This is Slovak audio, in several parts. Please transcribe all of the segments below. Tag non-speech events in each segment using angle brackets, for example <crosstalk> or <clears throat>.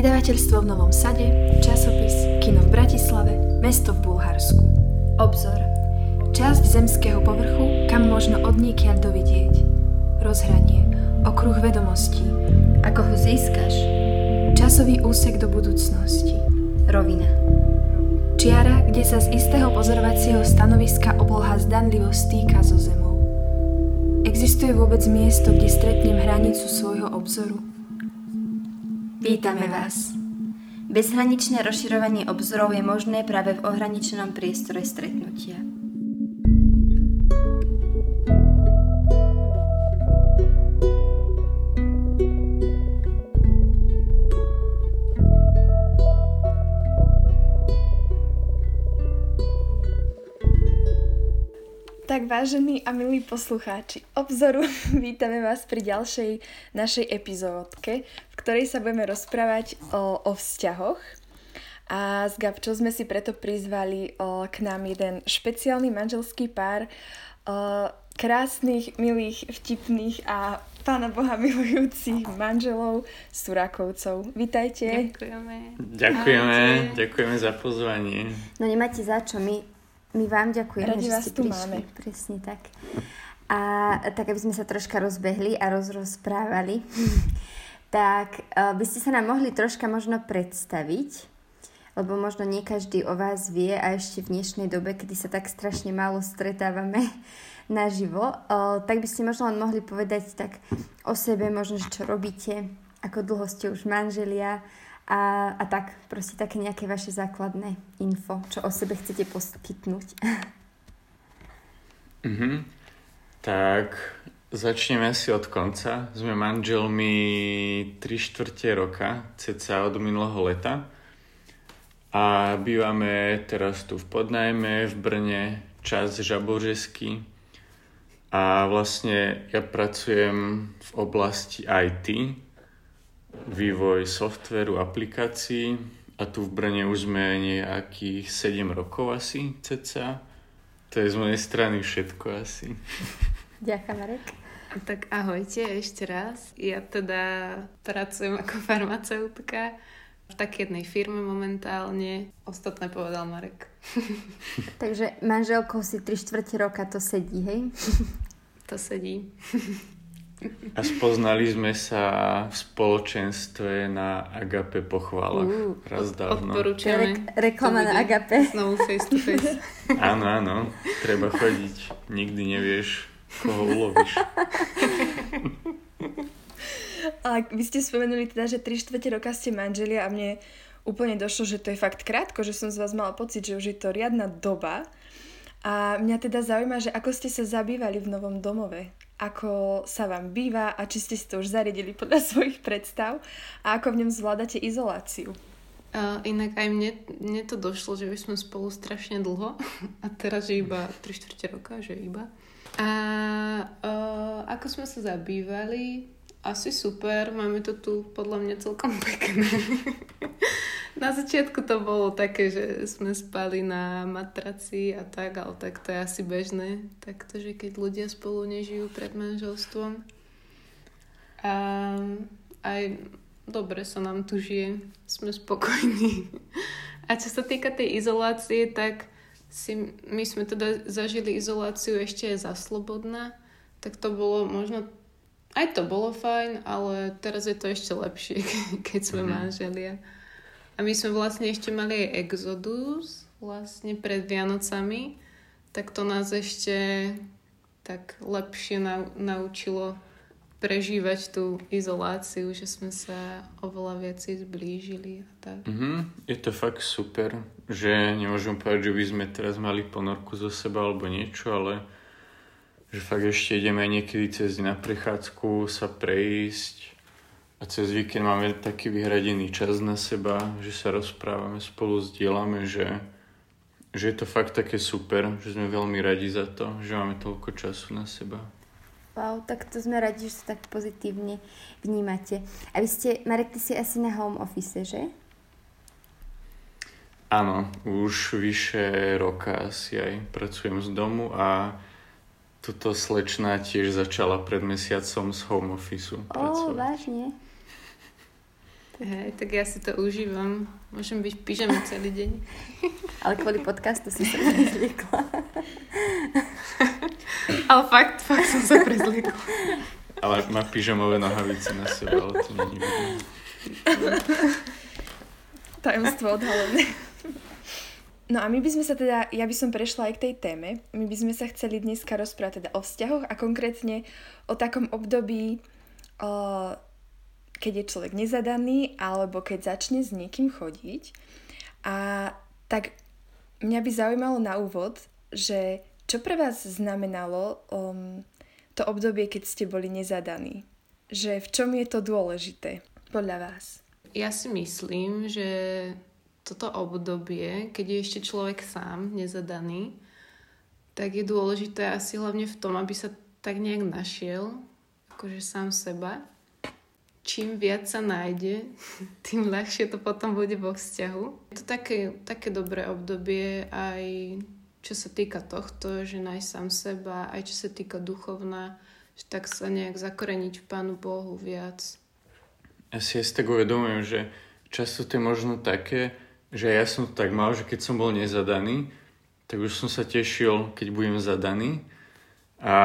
vydavateľstvo v Novom Sade, časopis, kino v Bratislave, mesto v Bulharsku. Obzor. Časť zemského povrchu, kam možno odniekiaľ dovidieť. Rozhranie. Okruh vedomostí. Ako ho získaš? Časový úsek do budúcnosti. Rovina. Čiara, kde sa z istého pozorovacieho stanoviska obloha zdanlivo stýka so zemou. Existuje vôbec miesto, kde stretnem hranicu svojho? Vítame vás. Bezhraničné rozširovanie obzorov je možné práve v ohraničenom priestore stretnutia. Tak vážení a milí poslucháči, obzoru <laughs> vítame vás pri ďalšej našej epizódke, ktorej sa budeme rozprávať o, o vzťahoch. A s Gabčou sme si preto prizvali o, k nám jeden špeciálny manželský pár o, krásnych, milých, vtipných a pána Boha milujúcich manželov Surakovcov. Vítajte. Ďakujeme. Ďakujeme, ďakujeme za pozvanie. No nemáte za čo, my my vám ďakujeme, Radi že vás ste tu prišli. máme. Presne tak. A tak, aby sme sa troška rozbehli a rozrozprávali, tak uh, by ste sa nám mohli troška možno predstaviť, lebo možno nie každý o vás vie a ešte v dnešnej dobe, kedy sa tak strašne málo stretávame <laughs> naživo, uh, tak by ste možno len mohli povedať tak o sebe, možno, že čo robíte, ako dlho ste už manželia, a, a tak, proste také nejaké vaše základné info, čo o sebe chcete poskytnúť. <laughs> Mhm. Tak začneme asi od konca. Sme manželmi 3 štvrte roka, ceca od minulého leta. A bývame teraz tu v Podnajme, v Brne, čas Žabožesky. A vlastne ja pracujem v oblasti IT, vývoj softveru, aplikácií a tu v Brne už sme nejakých 7 rokov asi, ceca. To je z mojej strany všetko asi. Ďakujem, Marek. Tak ahojte ešte raz. Ja teda pracujem ako <laughs> farmaceutka v takej jednej firme momentálne. Ostatné povedal Marek. <laughs> Takže manželkou si 3 štvrte roka to sedí, hej? <laughs> To sedí. A spoznali sme sa v spoločenstve na Agape pochválach Uh, raz dávno. Odporúčame. Rek- reklama na Agape. Znovu face to face. Áno, áno, treba chodiť. Nikdy nevieš, koho ulovíš. <laughs> Ale vy ste spomenuli teda, že 3 štvrte roka ste manželia a mne úplne došlo, že to je fakt krátko, že som z vás mala pocit, že už je to riadna doba. A mňa teda zaujíma, že ako ste sa zabývali v novom domove. Ako sa vám býva a či ste si to už zariadili podľa <laughs> svojich predstav a ako v ňom zvládate izoláciu. Uh, inak aj mne, mne to došlo, že už sme spolu strašne dlho <laughs> a teraz, že iba 3 štvrte roka, že iba. A uh, ako sme sa zabývali, asi super, máme to tu podľa mňa celkom pekné. na začiatku to bolo také, že sme spali na matraci a tak, ale tak to je asi bežné. Takto, že keď ľudia spolu nežijú pred manželstvom. A aj dobre sa nám tu žije, sme spokojní. A čo sa týka tej izolácie, tak si, my sme teda zažili izoláciu ešte za slobodná, tak to bolo možno, aj to bolo fajn, ale teraz je to ešte lepšie, <laughs> keď sme Mhm. manželia. A my sme vlastne ešte mali aj exodus, vlastne pred Vianocami, tak to nás ešte tak lepšie nau- naučilo prežívať tú izoláciu, že sme sa oveľa viacej zblížili a tak. Mhm, je to fakt super, že nemôžem povedať, že by sme teraz mali ponorku zo seba alebo niečo, ale že fakt ešte ideme niekedy cez na prechádzku sa prejsť a cez víkend máme taký vyhradený čas na seba, že sa rozprávame spolu, zdieľame, že, že je to fakt také super, že sme veľmi radi za to, že máme toľko času na seba. Wow, tak to sme radi, že sa tak pozitívne vnímate. A vy ste, Marek, ty si asi na home office, že? Áno, už vyše roka asi aj pracujem z domu a tuto slečna tiež začala pred mesiacom z home office Ó, pracovať. vážne. Hej, tak ja si to užívam. Môžem byť v pyžame celý deň. <laughs> Ale kvôli podcastu si sa <laughs> prezliekla. Ale fakt, fakt som sa prezliekla. Ale má pyžamové nohavice na sebe, ale to není vidno. <laughs> Tajomstvo odhalené. No a my by sme sa teda, ja by som prešla aj k tej téme. My by sme sa chceli dneska rozprávať teda o vzťahoch a konkrétne o takom období, o, keď je človek nezadaný alebo keď začne s niekým chodiť. A tak mňa by zaujímalo na úvod, že čo pre vás znamenalo um, to obdobie, keď ste boli nezadaní? Že v čom je to dôležité podľa vás? Ja si myslím, že toto obdobie, keď je ešte človek sám, nezadaný, tak je dôležité asi hlavne v tom, aby sa tak nejak našiel, akože sám seba. Čím viac sa nájde, <laughs> tým ľahšie to potom bude vo vzťahu. Je to také, také dobré obdobie aj čo sa týka tohto, že nájsť sám seba, aj čo sa týka duchovná, že tak sa nejak zakoreniť v Pánu Bohu viac. Ja si aj tak uvedomujem, že často to je možno také, že ja som to tak mal, že keď som bol nezadaný, tak už som sa tešil, keď budem zadaný. A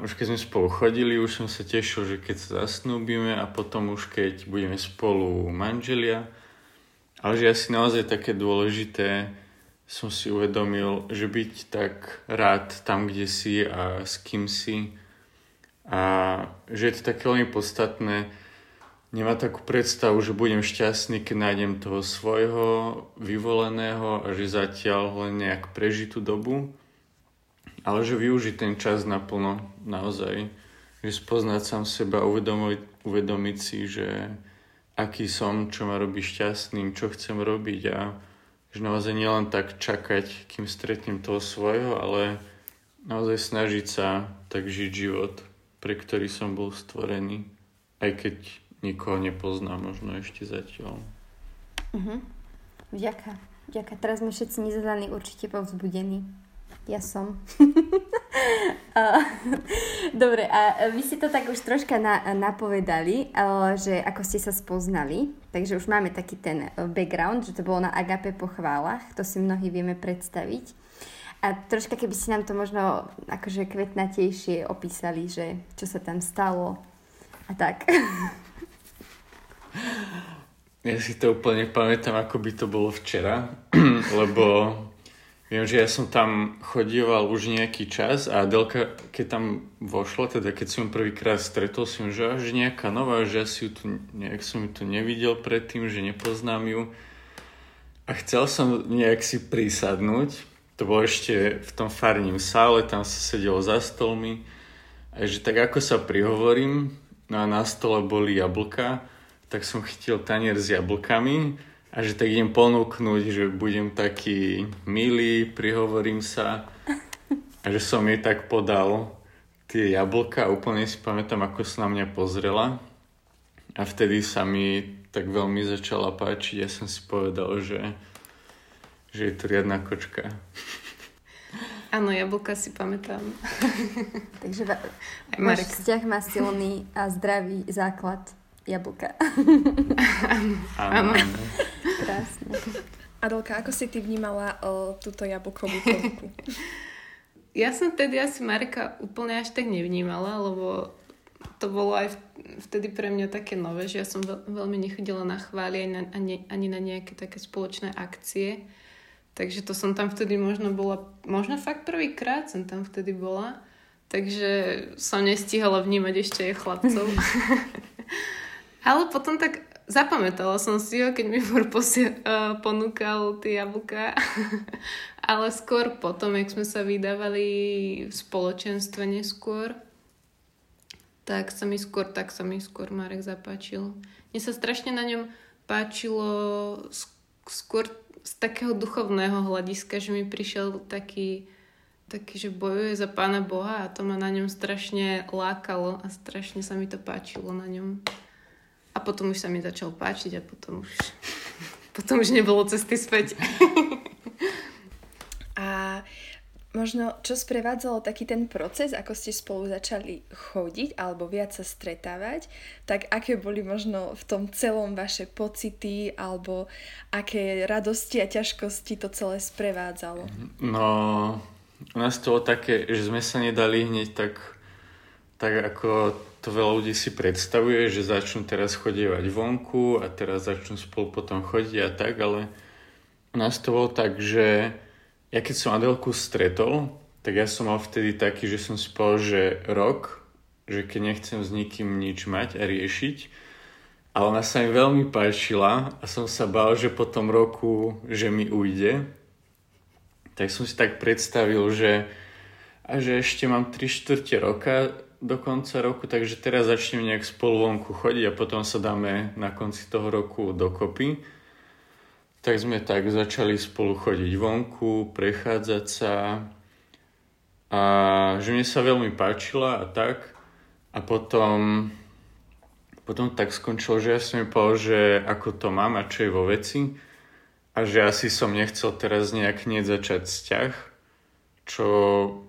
už keď sme spolu chodili, už som sa tešil, že keď sa zasnúbime a potom už keď budeme spolu manželia. Ale že asi naozaj také dôležité som si uvedomil, že byť tak rád tam, kde si a s kým si. A že je to také veľmi podstatné, nemá takú predstavu, že budem šťastný, keď nájdem toho svojho vyvoleného a že zatiaľ len nejak prežitú dobu, ale že využiť ten čas naplno naozaj, že spoznať sám seba, uvedomiť, uvedomiť si, že aký som, čo ma robí šťastným, čo chcem robiť a že naozaj nielen tak čakať, kým stretnem toho svojho, ale naozaj snažiť sa tak žiť život, pre ktorý som bol stvorený, aj keď nikoho nepoznám možno ešte zatiaľ. Uh-huh. Vďaka. Vďaka. Teraz sme všetci nezadaní určite povzbudení. Ja som. <laughs> Dobre, a vy si to tak už troška na, napovedali, že ako ste sa spoznali, takže už máme taký ten background, že to bolo na Agape po chválach, to si mnohí vieme predstaviť. A troška keby si nám to možno akože kvetnatejšie opísali, že čo sa tam stalo a tak. <laughs> Ja si to úplne pamätám, ako by to bolo včera, <clears throat> lebo viem, že ja som tam chodieval už nejaký čas a Adelka, keď tam vošla, teda keď som ju prvýkrát stretol, som že až nejaká nová, že asi ju tu, nejak som ju tu nevidel predtým, že nepoznám ju. A chcel som nejak si prísadnúť, to bolo ešte v tom farním sále, tam sa sedelo za stolmi. A že tak ako sa prihovorím, no a na stole boli jablka, tak som chytil tanier s jablkami a že tak idem ponúknuť, že budem taký milý, prihovorím sa a že som jej tak podal tie jablka a úplne si pamätám, ako sa na mňa pozrela a vtedy sa mi tak veľmi začala páčiť. Ja som si povedal, že, že je to riadna kočka. Áno, jablka si pamätám. <laughs> Takže váš vzťah má silný a zdravý základ jablka. <laughs> Áno. Krásne. Adelka, ako si ty vnímala o, túto jablkovú ponuku? <laughs> ja som vtedy asi Marka úplne až tak nevnímala, lebo to bolo aj vtedy pre mňa také nové, že ja som veľmi nechodila na chvály ani na, ani, ani na nejaké také spoločné akcie. Takže to som tam vtedy možno bola, možno fakt prvýkrát som tam vtedy bola. Takže som nestihala vnímať ešte aj chlapcov. <laughs> Ale potom tak zapamätala som si ho, keď mi Fur posi- uh, ponúkal tie jablka. <laughs> Ale skôr potom, jak sme sa vydávali v spoločenstve neskôr, tak sa mi skôr, tak sa mi skôr Marek zapáčil. Mne sa strašne na ňom páčilo skôr z takého duchovného hľadiska, že mi prišiel taký, taký, že bojuje za Pána Boha a to ma na ňom strašne lákalo a strašne sa mi to páčilo na ňom. A potom už sa mi začal páčiť a potom už, <laughs> potom už nebolo cesty späť. <laughs> a možno čo sprevádzalo taký ten proces, ako ste spolu začali chodiť alebo viac sa stretávať, tak aké boli možno v tom celom vaše pocity alebo aké radosti a ťažkosti to celé sprevádzalo? No, u nás to bolo také, že sme sa nedali hneď tak, tak ako to veľa ľudí si predstavuje, že začnú teraz chodievať vonku a teraz začnú spolu potom chodiť a tak, ale u nás to bolo tak, že ja keď som Adelku stretol, tak ja som mal vtedy taký, že som povedal, že rok, že keď nechcem s nikým nič mať a riešiť, ale ona sa mi veľmi páčila a som sa bál, že po tom roku, že mi ujde. Tak som si tak predstavil, že, a že ešte mám 3 štvrte roka do konca roku, takže teraz začnem nejak spolu vonku chodiť a potom sa dáme na konci toho roku dokopy. Tak sme tak začali spolu chodiť vonku, prechádzať sa. A že mne sa veľmi páčila a tak. A potom, potom tak skončilo, že ja som mi povedal, že ako to mám a čo je vo veci. A že asi som nechcel teraz nejak hneď začať vzťah, čo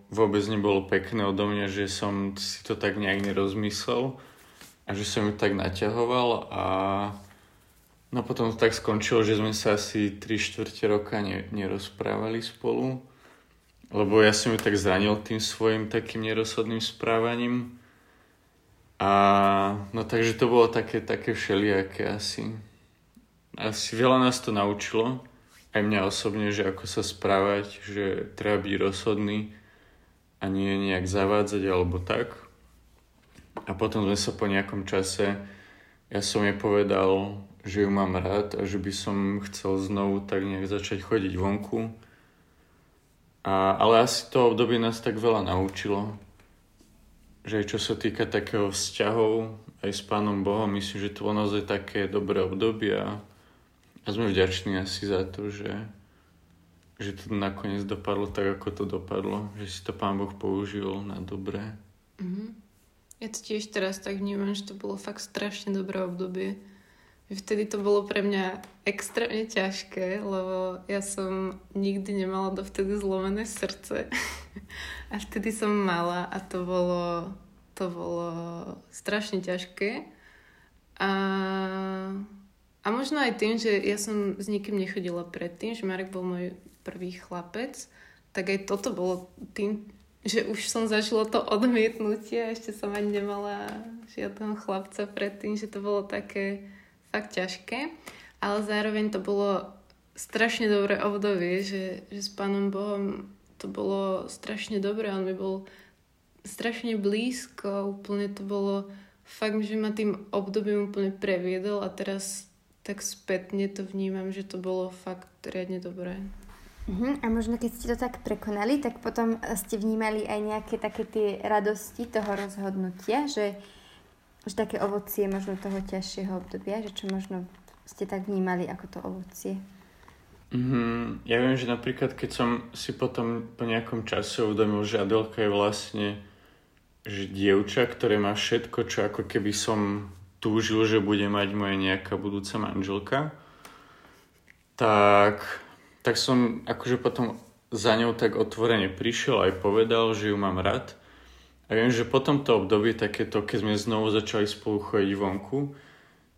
vôbec nebolo pekné odo mňa, že som si to tak nejak nerozmyslel a že som ju tak naťahoval a No potom to tak skončilo, že sme sa asi 3 štvrte roka ne, nerozprávali spolu, lebo ja som ju tak zranil tým svojim takým nerozhodným správaním. A no takže to bolo také, také všelijaké asi. Asi veľa nás to naučilo, aj mňa osobne, že ako sa správať, že treba byť rozhodný a nie nejak zavádzať alebo tak. A potom sme sa po nejakom čase, ja som jej povedal, že ju mám rád a že by som chcel znovu tak nejak začať chodiť vonku. A, ale asi to obdobie nás tak veľa naučilo, že čo sa týka takého vzťahov aj s Pánom Bohom, myslím, že to bolo naozaj také dobré obdobie a, a sme vďační asi za to, že, že to nakoniec dopadlo tak, ako to dopadlo, že si to Pán Boh použil na dobré. Mm-hmm. Ja to tiež teraz tak vnímam, že to bolo fakt strašne dobré obdobie Vtedy to bolo pre mňa extrémne ťažké, lebo ja som nikdy nemala dovtedy zlomené srdce. <laughs> A vtedy som mala a to bolo, to bolo strašne ťažké. A, a možno aj tým, že ja som s nikým nechodila predtým, že Marek bol môj prvý chlapec, tak aj toto bolo tým, že už som zažila to odmietnutie a ešte som ani nemala žiadneho chlapca predtým, že to bolo také fakt ťažké, ale zároveň to bolo strašne dobré obdobie, že, že s Pánom Bohom to bolo strašne dobré, on mi bol strašne blízko, úplne to bolo fakt, že ma tým obdobím úplne previedol a teraz tak spätne to vnímam, že to bolo fakt riadne dobré. Uh-huh. A možno keď ste to tak prekonali, tak potom ste vnímali aj nejaké také tie radosti toho rozhodnutia, že že také ovocie možno toho ťažšieho obdobia, že čo možno ste tak vnímali ako to ovocie? Mm-hmm. Ja viem, že napríklad keď som si potom po nejakom čase uvedomil, že Adelka je vlastne že dievča, ktoré má všetko, čo ako keby som túžil, že bude mať moja nejaká budúca manželka, tak, tak som akože potom za ňou tak otvorene prišiel aj povedal, že ju mám rád a viem, že po tomto období takéto, keď sme znovu začali spolu chodiť vonku,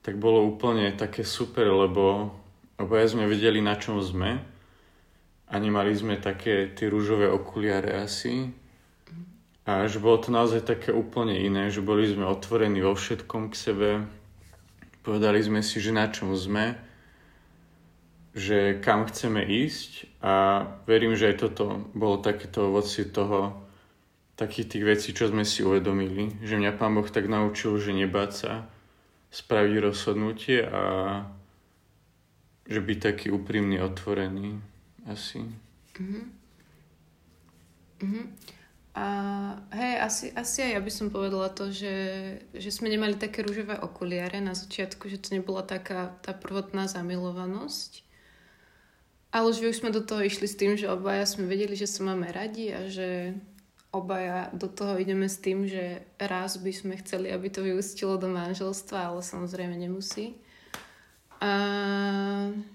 tak bolo úplne také super, lebo, lebo ja sme vedeli, na čom sme a nemali sme také tie rúžové okuliare asi. A že bolo to naozaj také úplne iné, že boli sme otvorení vo všetkom k sebe. Povedali sme si, že na čom sme, že kam chceme ísť a verím, že aj toto bolo takéto ovocie toho, takých tých vecí, čo sme si uvedomili. Že mňa Pán Boh tak naučil, že nebáť sa, spraviť rozhodnutie a že byť taký úprimný, otvorený asi. Mm-hmm. Mm-hmm. A hej, asi, asi aj ja by som povedala to, že, že sme nemali také rúžové okuliare na začiatku, že to nebola taká tá prvotná zamilovanosť. Ale že už sme do toho išli s tým, že obaja sme vedeli, že sa máme radi a že obaja do toho ideme s tým, že raz by sme chceli, aby to vyústilo do manželstva, ale samozrejme nemusí. A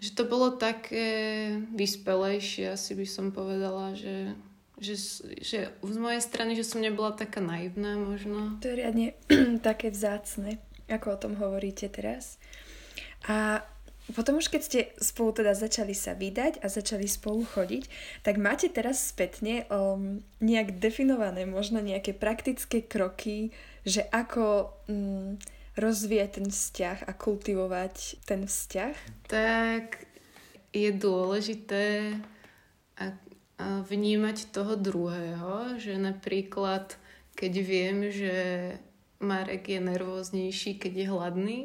že to bolo také vyspelejšie, asi by som povedala, že, že, že z mojej strany, že som nebola taká naivná možno. To je riadne <clears throat> také vzácne, ako o tom hovoríte teraz. A potom už keď ste spolu teda začali sa vydať a začali spolu chodiť, tak máte teraz spätne um, nejak definované možno nejaké praktické kroky, že ako um, rozvíjať ten vzťah a kultivovať ten vzťah? Tak je dôležité a, a vnímať toho druhého, že napríklad keď viem, že Marek je nervóznejší, keď je hladný,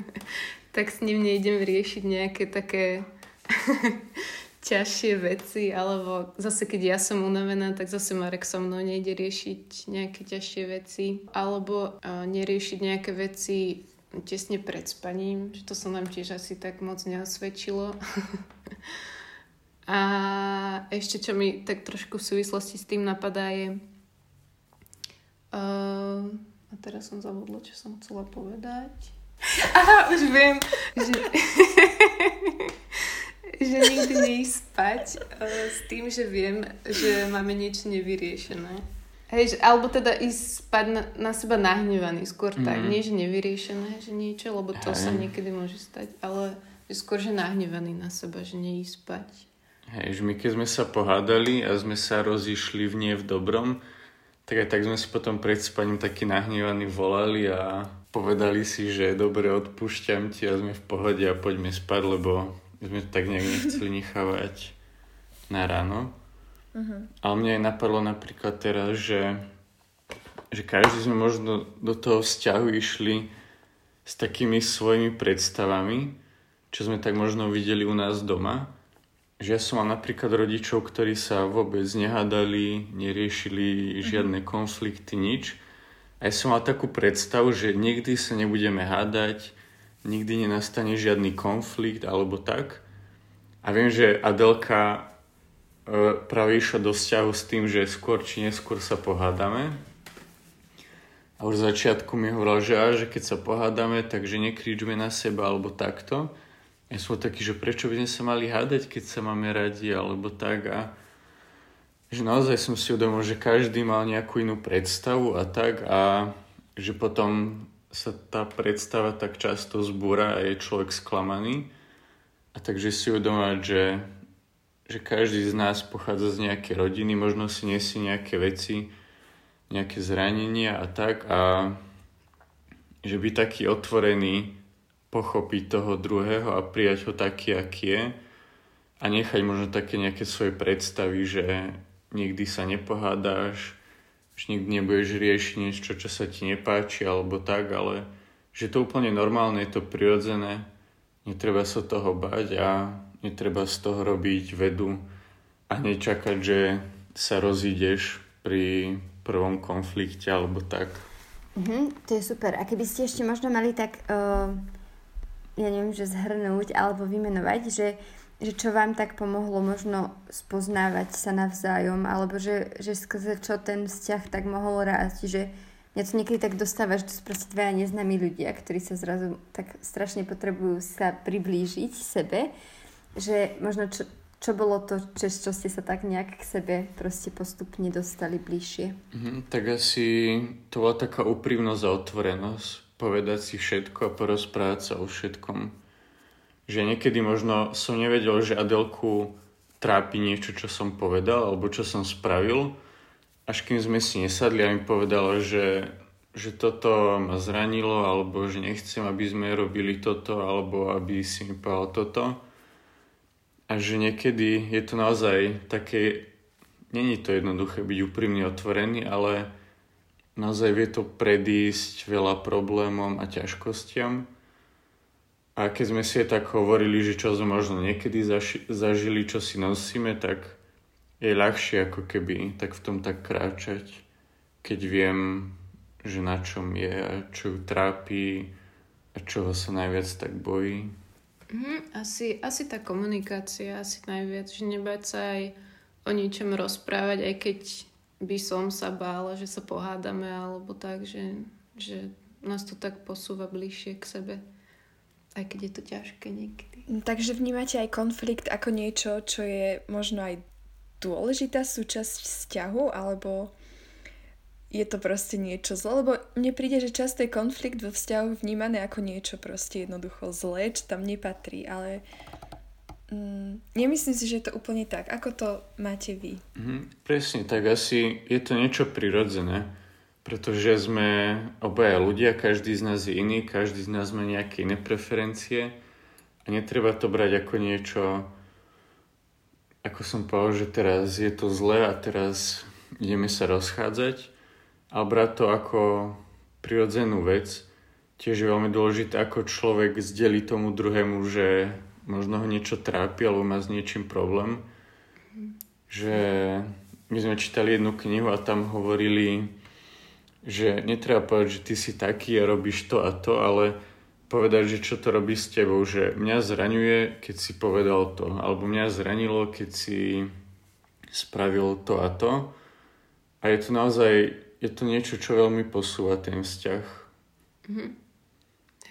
<laughs> tak s ním nejdem riešiť nejaké také <laughs> ťažšie veci, alebo zase keď ja som unavená, tak zase Marek so mnou nejde riešiť nejaké ťažšie veci, alebo uh, neriešiť nejaké veci tesne pred spaním, že to sa nám tiež asi tak moc neosvedčilo. <laughs> a ešte čo mi tak trošku v súvislosti s tým napadá je uh, a teraz som zabudla, čo som chcela povedať. Aha, už viem, že, <laughs> že nikdy neísť spať uh, s tým, že viem, že máme niečo nevyriešené. Hej, že, alebo teda ísť spať na, na seba nahnevaný, skôr mm. tak. Mhm. Nie, že nevyriešené, že niečo, lebo to Hej. sa niekedy môže stať, ale že skôr, že nahnevaný na seba, že neísť spať. Hej, že my keď sme sa pohádali a sme sa rozišli v nie v dobrom, tak aj tak sme si potom pred spaním taký nahnevaní volali a povedali si, že dobre, odpúšťam ti a sme v pohode a poďme spať, lebo sme to tak nejak nechceli <laughs> nechávať na ráno. Uh-huh. Ale mne aj napadlo napríklad teraz, že, že každý sme možno do toho vzťahu išli s takými svojimi predstavami, čo sme tak možno videli u nás doma že ja som mal napríklad rodičov, ktorí sa vôbec nehádali, neriešili žiadne mm-hmm. konflikty, nič. A ja som mal takú predstavu, že nikdy sa nebudeme hádať, nikdy nenastane žiadny konflikt alebo tak. A viem, že Adelka e, práve išla do vzťahu s tým, že skôr či neskôr sa pohádame. A už v začiatku mi hovorila, že, že keď sa pohádame, takže nekričme na seba alebo takto ja som taký, že prečo by sme sa mali hádať, keď sa máme radi, alebo tak a že naozaj som si uvedomil, že každý mal nejakú inú predstavu a tak a že potom sa tá predstava tak často zbúra a je človek sklamaný. A takže si uvedomovať, že, že každý z nás pochádza z nejakej rodiny, možno si nesie nejaké veci, nejaké zranenia a tak a že byť taký otvorený pochopiť toho druhého a prijať ho taký, aký je a nechať možno také nejaké svoje predstavy, že nikdy sa nepohádáš, že nikdy nebudeš riešiť niečo, čo sa ti nepáči alebo tak, ale že to úplne normálne, je to prirodzené, netreba sa toho bať a netreba z toho robiť vedu a nečakať, že sa rozídeš pri prvom konflikte alebo tak. Mm-hmm, to je super. A keby ste ešte možno mali tak uh, ja neviem, že zhrnúť alebo vymenovať, že, že čo vám tak pomohlo možno spoznávať sa navzájom, alebo že, že skrze čo ten vzťah tak mohol rásť, že mňa to niekedy tak dostáva, že to sú proste dvaja neznámi ľudia, ktorí sa zrazu tak strašne potrebujú sa priblížiť sebe, že možno čo, čo bolo to, čes čo ste sa tak nejak k sebe proste postupne dostali bližšie? Mm, tak asi to bola taká úprimnosť a otvorenosť povedať si všetko a porozprávať sa o všetkom. Že niekedy možno som nevedel, že Adelku trápi niečo, čo som povedal alebo čo som spravil, až kým sme si nesadli a mi povedala, že, že toto ma zranilo alebo že nechcem, aby sme robili toto alebo aby si mi povedal toto. A že niekedy je to naozaj také, není to jednoduché byť úprimný, otvorený, ale naozaj vie to predísť veľa problémom a ťažkostiam. A keď sme si tak hovorili, že čo sme možno niekedy zaši- zažili, čo si nosíme, tak je ľahšie ako keby tak v tom tak kráčať, keď viem, že na čom je a čo ju trápi a čoho sa najviac tak bojí. Mm, asi, asi tá komunikácia, asi najviac, že nebať sa aj o ničom rozprávať, aj keď by som sa bála, že sa pohádame alebo tak, že, že nás to tak posúva bližšie k sebe. Aj keď je to ťažké niekedy. Takže vnímate aj konflikt ako niečo, čo je možno aj dôležitá súčasť vzťahu, alebo je to proste niečo zlé, lebo mne príde, že často je konflikt vo vzťahu vnímaný ako niečo proste jednoducho zlé, čo tam nepatrí, ale mm, nemyslím si, že je to úplne tak. Ako to máte vy? Mm, presne, tak asi je to niečo prirodzené, pretože sme obaja ľudia, každý z nás je iný, každý z nás má nejaké iné preferencie a netreba to brať ako niečo, ako som povedal, že teraz je to zlé a teraz ideme sa rozchádzať, a brať to ako prirodzenú vec. Tiež je veľmi dôležité, ako človek zdeli tomu druhému, že možno ho niečo trápi alebo má s niečím problém. Že my sme čítali jednu knihu a tam hovorili, že netreba povedať, že ty si taký a robíš to a to, ale povedať, že čo to robí s tebou, že mňa zraňuje, keď si povedal to, alebo mňa zranilo, keď si spravil to a to. A je to naozaj je to niečo, čo veľmi posúva ten vzťah. Mm-hmm.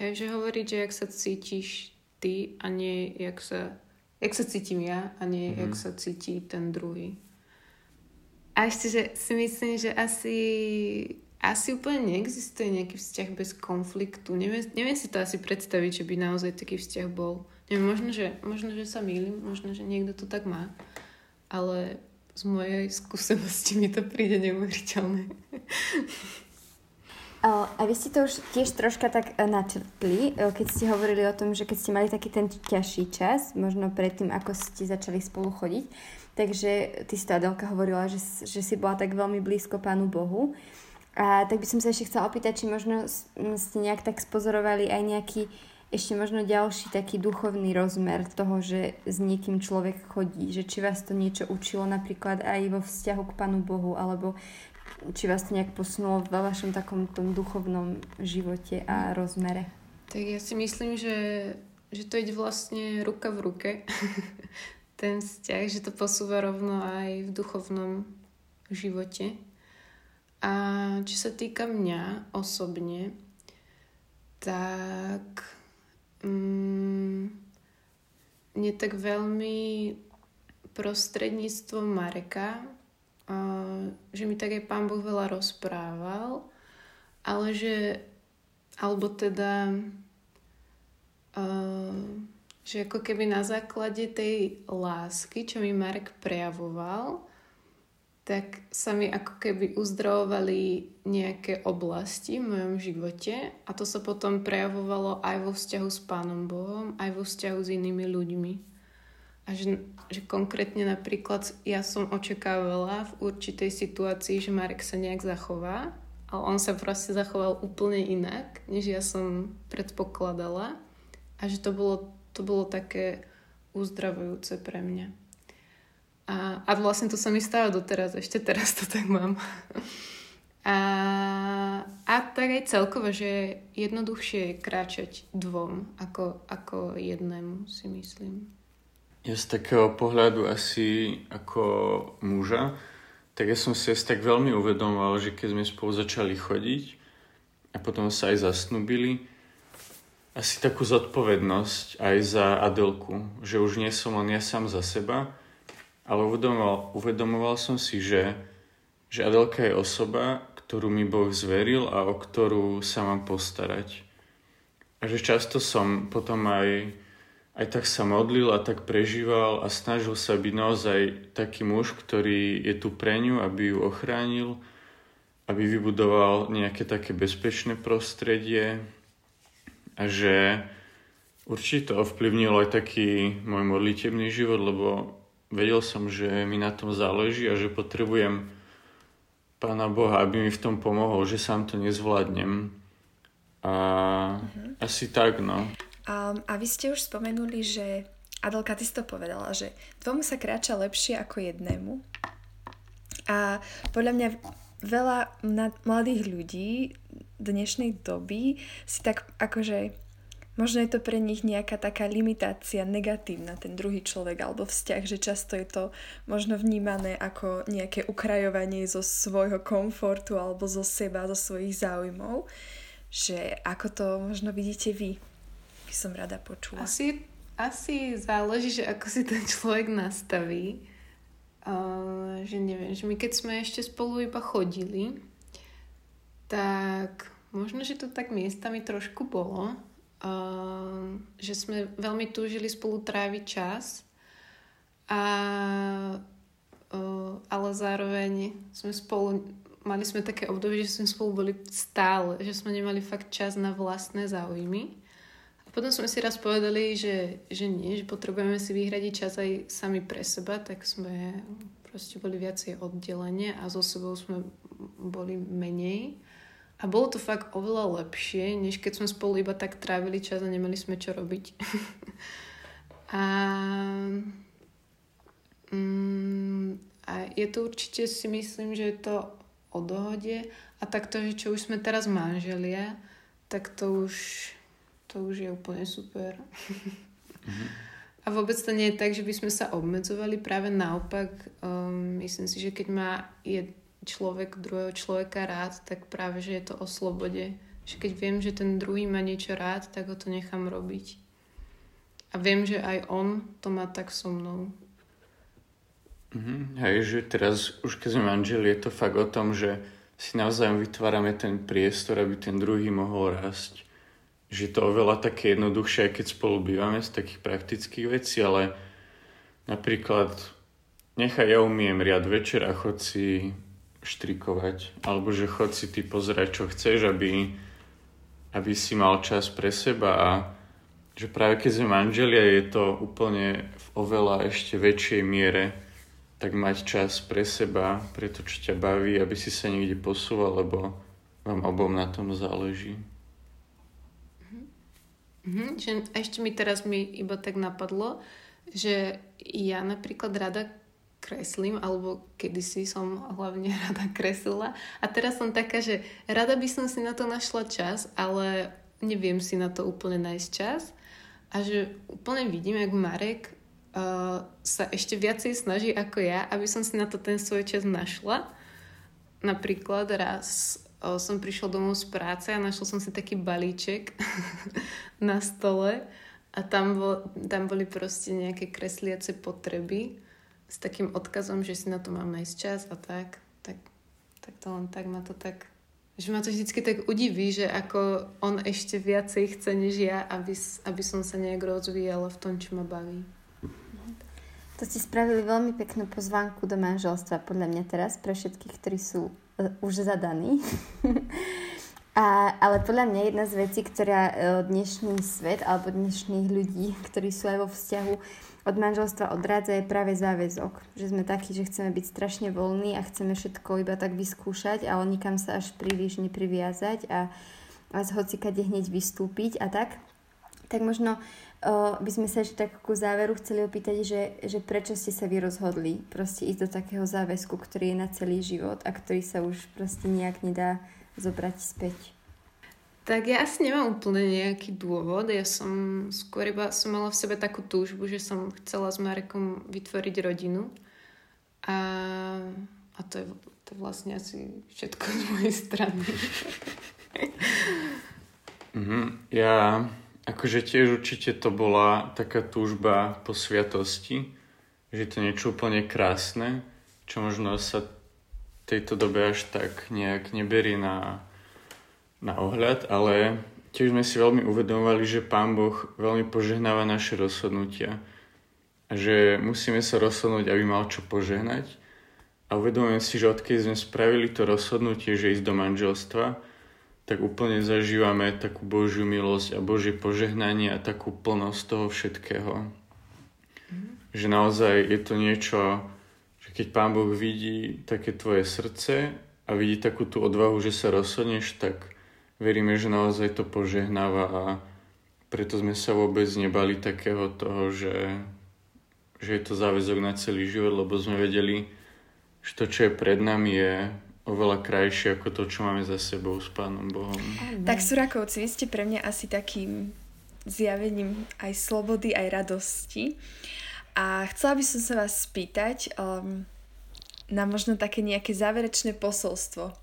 Hej, že hovoriť, že jak sa cítiš ty a nie jak sa, jak sa cítim ja a nie mm-hmm. jak sa cíti ten druhý. A ešte, že si myslím, že asi, asi úplne neexistuje nejaký vzťah bez konfliktu. Neviem, neviem si to asi predstaviť, že by naozaj taký vzťah bol. Neviem, možno, že, možno, že sa mýlim, možno, že niekto to tak má, ale z mojej skúsenosti mi to príde neuveriteľné. <laughs> A vy ste to už tiež troška tak e, načrtli, e, keď ste hovorili o tom, že keď ste mali taký ten ťažší čas, možno predtým, ako ste začali spolu chodiť, takže ty si to Adelka hovorila, že, že si bola tak veľmi blízko Pánu Bohu. A tak by som sa ešte chcela opýtať, či možno ste nejak tak spozorovali aj nejaký ešte možno ďalší taký duchovný rozmer toho, že s niekým človek chodí, že či vás to niečo učilo napríklad aj vo vzťahu k Pánu Bohu, alebo či vás to nejak posunulo vo vašom takom tom duchovnom živote a rozmere. Tak ja si myslím, že, že to ide vlastne ruka v ruke. <laughs> Ten vzťah, že to posúva rovno aj v duchovnom živote. A čo sa týka mňa osobne, tak mm, tak veľmi prostredníctvom Mareka, že mi tak aj pán Boh veľa rozprával, ale že, alebo teda, že ako keby na základe tej lásky, čo mi Marek prejavoval, tak sa mi ako keby uzdravovali nejaké oblasti v mojom živote a to sa potom prejavovalo aj vo vzťahu s Pánom Bohom, aj vo vzťahu s inými ľuďmi. A že, že konkrétne napríklad ja som očakávala v určitej situácii, že Marek sa nejak zachová, ale on sa proste zachoval úplne inak, než ja som predpokladala a že to bolo, to bolo také uzdravujúce pre mňa. A, a vlastne to sa mi stáva doteraz, ešte teraz to tak mám. A, a tak aj celkovo, že je jednoduchšie kráčať dvom ako, ako jednému, si myslím. Ja z takého pohľadu asi ako muža, tak ja som si asi tak veľmi uvedomoval, že keď sme spolu začali chodiť a potom sa aj zasnubili, asi takú zodpovednosť aj za Adelku, že už nie som len ja sám za seba, ale uvedomoval, uvedomoval som si, že, že Adelka je osoba, ktorú mi Boh zveril a o ktorú sa mám postarať. A že často som potom aj, aj tak sa modlil a tak prežíval a snažil sa byť naozaj taký muž, ktorý je tu pre ňu, aby ju ochránil, aby vybudoval nejaké také bezpečné prostredie a že určite ovplyvnilo aj taký môj modlitebný život, lebo vedel som, že mi na tom záleží a že potrebujem Pána Boha, aby mi v tom pomohol, že sám to nezvládnem. A uh-huh. asi tak, no. Um, a vy ste už spomenuli, že Adelka, ty si to povedala, že dvomu sa kráča lepšie ako jednému. A podľa mňa veľa mladých ľudí dnešnej doby si tak akože Možno je to pre nich nejaká taká limitácia negatívna, ten druhý človek alebo vzťah, že často je to možno vnímané ako nejaké ukrajovanie zo svojho komfortu alebo zo seba, zo svojich záujmov. Že ako to možno vidíte vy, by som rada počula. Asi, asi záleží, že ako si ten človek nastaví. uh, že neviem, že my keď sme ešte spolu iba chodili, tak možno, že to tak miestami trošku bolo, uh, že sme veľmi túžili spolu tráviť čas a uh, ale zároveň sme spolu mali sme také obdobie, že sme spolu boli stále, že sme nemali fakt čas na vlastné záujmy. Potom sme si raz povedali, že, že nie, že potrebujeme si vyhradiť čas aj sami pre seba, tak sme proste boli viacej oddelenie a so sebou sme boli menej. A bolo to fakt oveľa lepšie, než keď sme spolu iba tak trávili čas a nemali sme čo robiť. <laughs> a, mm, a je to určite si myslím, že je to o dohode a takto, že čo už sme teraz manželia, tak to už, to už je úplne super. Mm-hmm. A vôbec to nie je tak, že by sme sa obmedzovali, práve naopak. Um, myslím si, že keď má je človek druhého človeka rád, tak práve, že je to o slobode. Že keď viem, že ten druhý má niečo rád, tak ho to nechám robiť. A viem, že aj on to má tak so mnou. Mm-hmm. Hej, že teraz už keď sme manželi, je to fakt o tom, že si navzájom vytvárame ten priestor, aby ten druhý mohol rásť. Že to oveľa také jednoduchšie, keď spolu bývame z takých praktických vecí, ale napríklad nechaj ja umiem riad večer a chod si štrikovať, alebo že chod si ty pozerať, čo chceš, aby, aby si mal čas pre seba a že práve keď sme manželia, je to úplne v oveľa ešte väčšej miere tak mať čas pre seba, pre to, čo ťa baví, aby si sa niekde posúval, lebo vám obom na tom záleží. Mm-hmm. Že ešte mi teraz mi iba tak napadlo, že ja napríklad rada kreslím, alebo kedysi som hlavne <laughs> rada kreslila. A teraz som taká, že rada by som si na to našla čas, ale neviem si na to úplne nájsť čas. A že úplne vidím, jak Marek uh, sa ešte viacej snaží ako ja, aby som si na to ten svoj čas našla. Napríklad raz som prišla domov z práce a našla som si taký balíček <laughs> na stole a tam, bol, tam boli proste nejaké kresliace potreby s takým odkazom, že si na to mám nájsť čas a tak. Tak, tak to len tak ma to tak že ma to vždycky tak udiví, že ako on ešte viacej chce než ja, aby, aby som sa nejak rozvíjala v tom, čo ma baví. To ste spravili veľmi peknú pozvánku do manželstva podľa mňa teraz pre všetkých, ktorí sú už zadaní. <laughs> A, ale podľa mňa jedna z vecí, ktorá uh, dnešný svet alebo dnešných ľudí, ktorí sú aj vo vzťahu od manželstva odrádza, je práve záväzok. Že sme takí, že chceme byť strašne voľní a chceme všetko iba tak vyskúšať, ale nikam sa až príliš nepriviazať a, a z hocikade hneď vystúpiť a tak. Tak možno o, by sme sa ešte tak ku záveru chceli opýtať, že, že prečo ste sa vy rozhodli proste ísť do takého záväzku, ktorý je na celý život a ktorý sa už proste nejak nedá zobrať späť? Tak ja asi nemám úplne nejaký dôvod. Ja som skôr iba som mala v sebe takú túžbu, že som chcela s Marekom vytvoriť rodinu. A, a to, je, to je vlastne asi všetko z mojej strany. mm-hmm. Ja Akože tiež určite to bola taká túžba po sviatosti, že to niečo úplne krásne, čo možno sa tejto dobe až tak nejak neberie na, na ohľad, ale tiež sme si veľmi uvedomovali, že Pán Boh veľmi požehnáva naše rozhodnutia a že musíme sa rozhodnúť, aby mal čo požehnať. A uvedomujem si, že odkedy sme spravili to rozhodnutie, že ísť do manželstva, tak úplne zažívame takú Božiu milosť a Božie požehnanie a takú plnosť toho všetkého. Mm. Že naozaj je to niečo, že keď Pán Boh vidí také tvoje srdce a vidí takú tú odvahu, že sa rozhodneš, tak veríme, že naozaj to požehnáva a preto sme sa vôbec nebali takého toho, že, že je to záväzok na celý život, lebo sme vedeli, že to, čo je pred nami, je oveľa krajšie ako to, čo máme za sebou s Pánom Bohom. Tak Surakovci, vy ste pre mňa asi takým zjavením aj slobody, aj radosti. A chcela by som sa vás spýtať um, na možno také nejaké záverečné posolstvo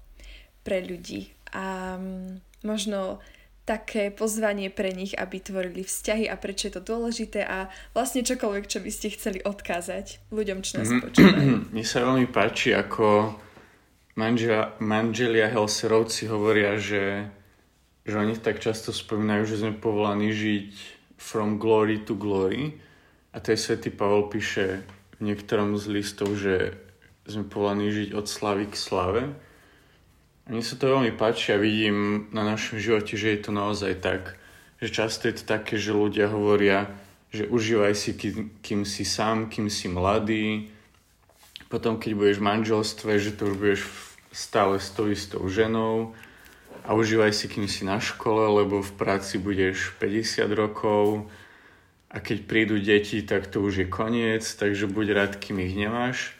pre ľudí. A um, možno také pozvanie pre nich, aby tvorili vzťahy a prečo je to dôležité a vlastne čokoľvek, čo by ste chceli odkázať ľuďom, čo nás mm-hmm. počúvajú. <clears throat> Mne sa veľmi páči, ako manželia, manželia Helserovci hovoria, že, že oni tak často spomínajú, že sme povolaní žiť from glory to glory. A to je svätý Pavol píše v niektorom z listov, že sme povolaní žiť od slavy k slave. Mne sa to veľmi páči a vidím na našom živote, že je to naozaj tak, že často je to také, že ľudia hovoria, že užívaj si, kým, kým si sám, kým si mladý, potom keď budeš v manželstve, že to už budeš stále s tou istou ženou a užívaj si, kým si na škole, lebo v práci budeš 50 rokov a keď prídu deti, tak to už je koniec, takže buď rád, kým ich nemáš.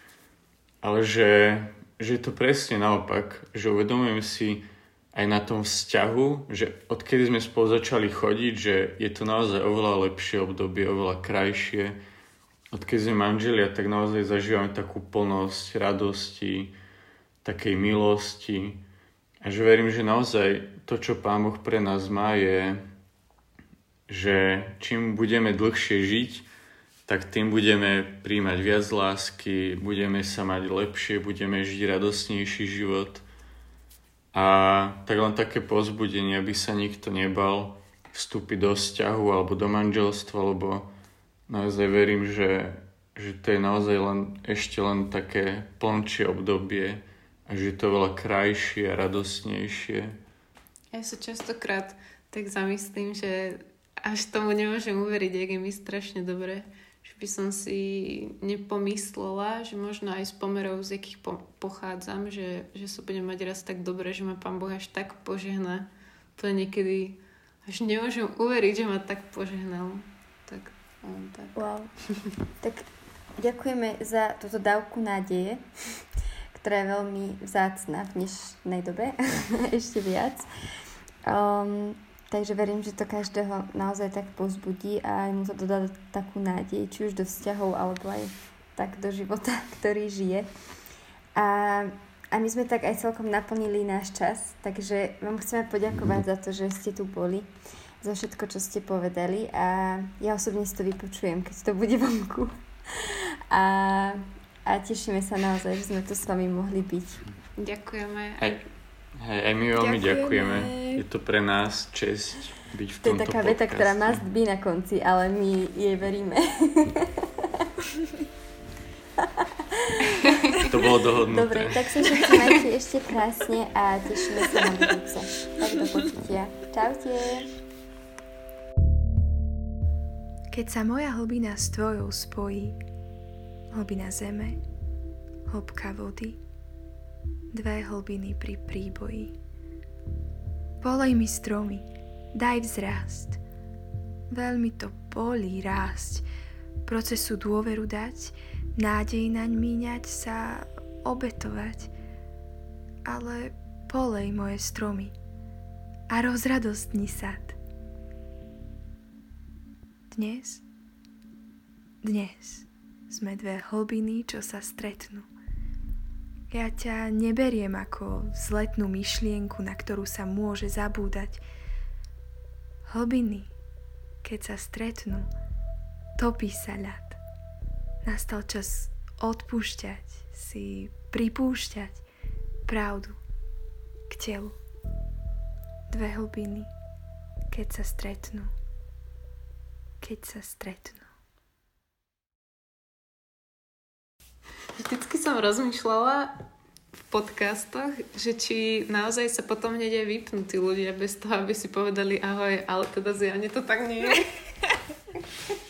Ale že že je to presne naopak, že uvedomujem si aj na tom vzťahu, že odkedy sme spolu začali chodiť, že je to naozaj oveľa lepšie obdobie, oveľa krajšie. Odkedy sme manželia, tak naozaj zažívame takú plnosť radosti, takej milosti. A že verím, že naozaj to, čo Pán Boh pre nás má, je, že čím budeme dlhšie žiť, tak tým budeme príjmať viac lásky, budeme sa mať lepšie, budeme žiť radosnejší život. A tak len také pozbudenie, aby sa nikto nebal vstúpiť do vzťahu alebo do manželstva, lebo naozaj verím, že, že to je naozaj len, ešte len také plnčie obdobie a že je to veľa krajšie a radosnejšie. Ja sa častokrát tak zamyslím, že až tomu nemôžem uveriť, jak je mi strašne dobre by som si nepomyslela, že možno aj z pomerov, z akých po- pochádzam, že, že sa budem mať raz tak dobre, že ma Pán Boh až tak požehná. To je niekedy, až nemôžem uveriť, že ma tak požehnal. Tak. Wow. <laughs> tak ďakujeme za túto dávku nádeje, <laughs> ktorá je veľmi vzácna v dnešnej dobe, <laughs> ešte viac. Um, Takže verím, že to každého naozaj tak pozbudí a aj mu to dodá takú nádej, či už do vzťahov, alebo aj tak do života, ktorý žije. A, a my sme tak aj celkom naplnili náš čas, takže vám chceme poďakovať za to, že ste tu boli, za všetko, čo ste povedali a ja osobne si to vypočujem, keď to bude vonku. A, a tešíme sa naozaj, že sme tu s vami mohli byť. Ďakujeme. Aj, Hej, aj my veľmi ďakujeme. ďakujeme. Je to pre nás čest byť v tomto To je taká podcaste. veta, ktorá must be na konci, ale my jej veríme. <laughs> to bolo dohodnuté. Dobre, tak sa všetci majte ešte krásne a tešíme sa na budúce. Tak do počutia. Čaute. Keď sa moja hlbina s tvojou spojí, hlbina zeme, hĺbka vody, dve hlbiny pri príboji. Polej mi stromy, daj vzrast. Veľmi to bolí rásť, procesu dôveru dať, nádej naň míňať sa, obetovať. Ale polej moje stromy a rozradostni sad. Dnes, dnes sme dve hlbiny, čo sa stretnú ja ťa neberiem ako vzletnú myšlienku, na ktorú sa môže zabúdať. Hlbiny, keď sa stretnú, topí sa ľad. Nastal čas odpúšťať, si pripúšťať pravdu k telu. Dve hlbiny, keď sa stretnú, keď sa stretnú. Vždycky som rozmýšľala v podcastoch, že či naozaj sa potom hneď aj vypnú tí ľudia bez toho, aby si povedali ahoj, ale teda zjavne to tak nie je. <laughs>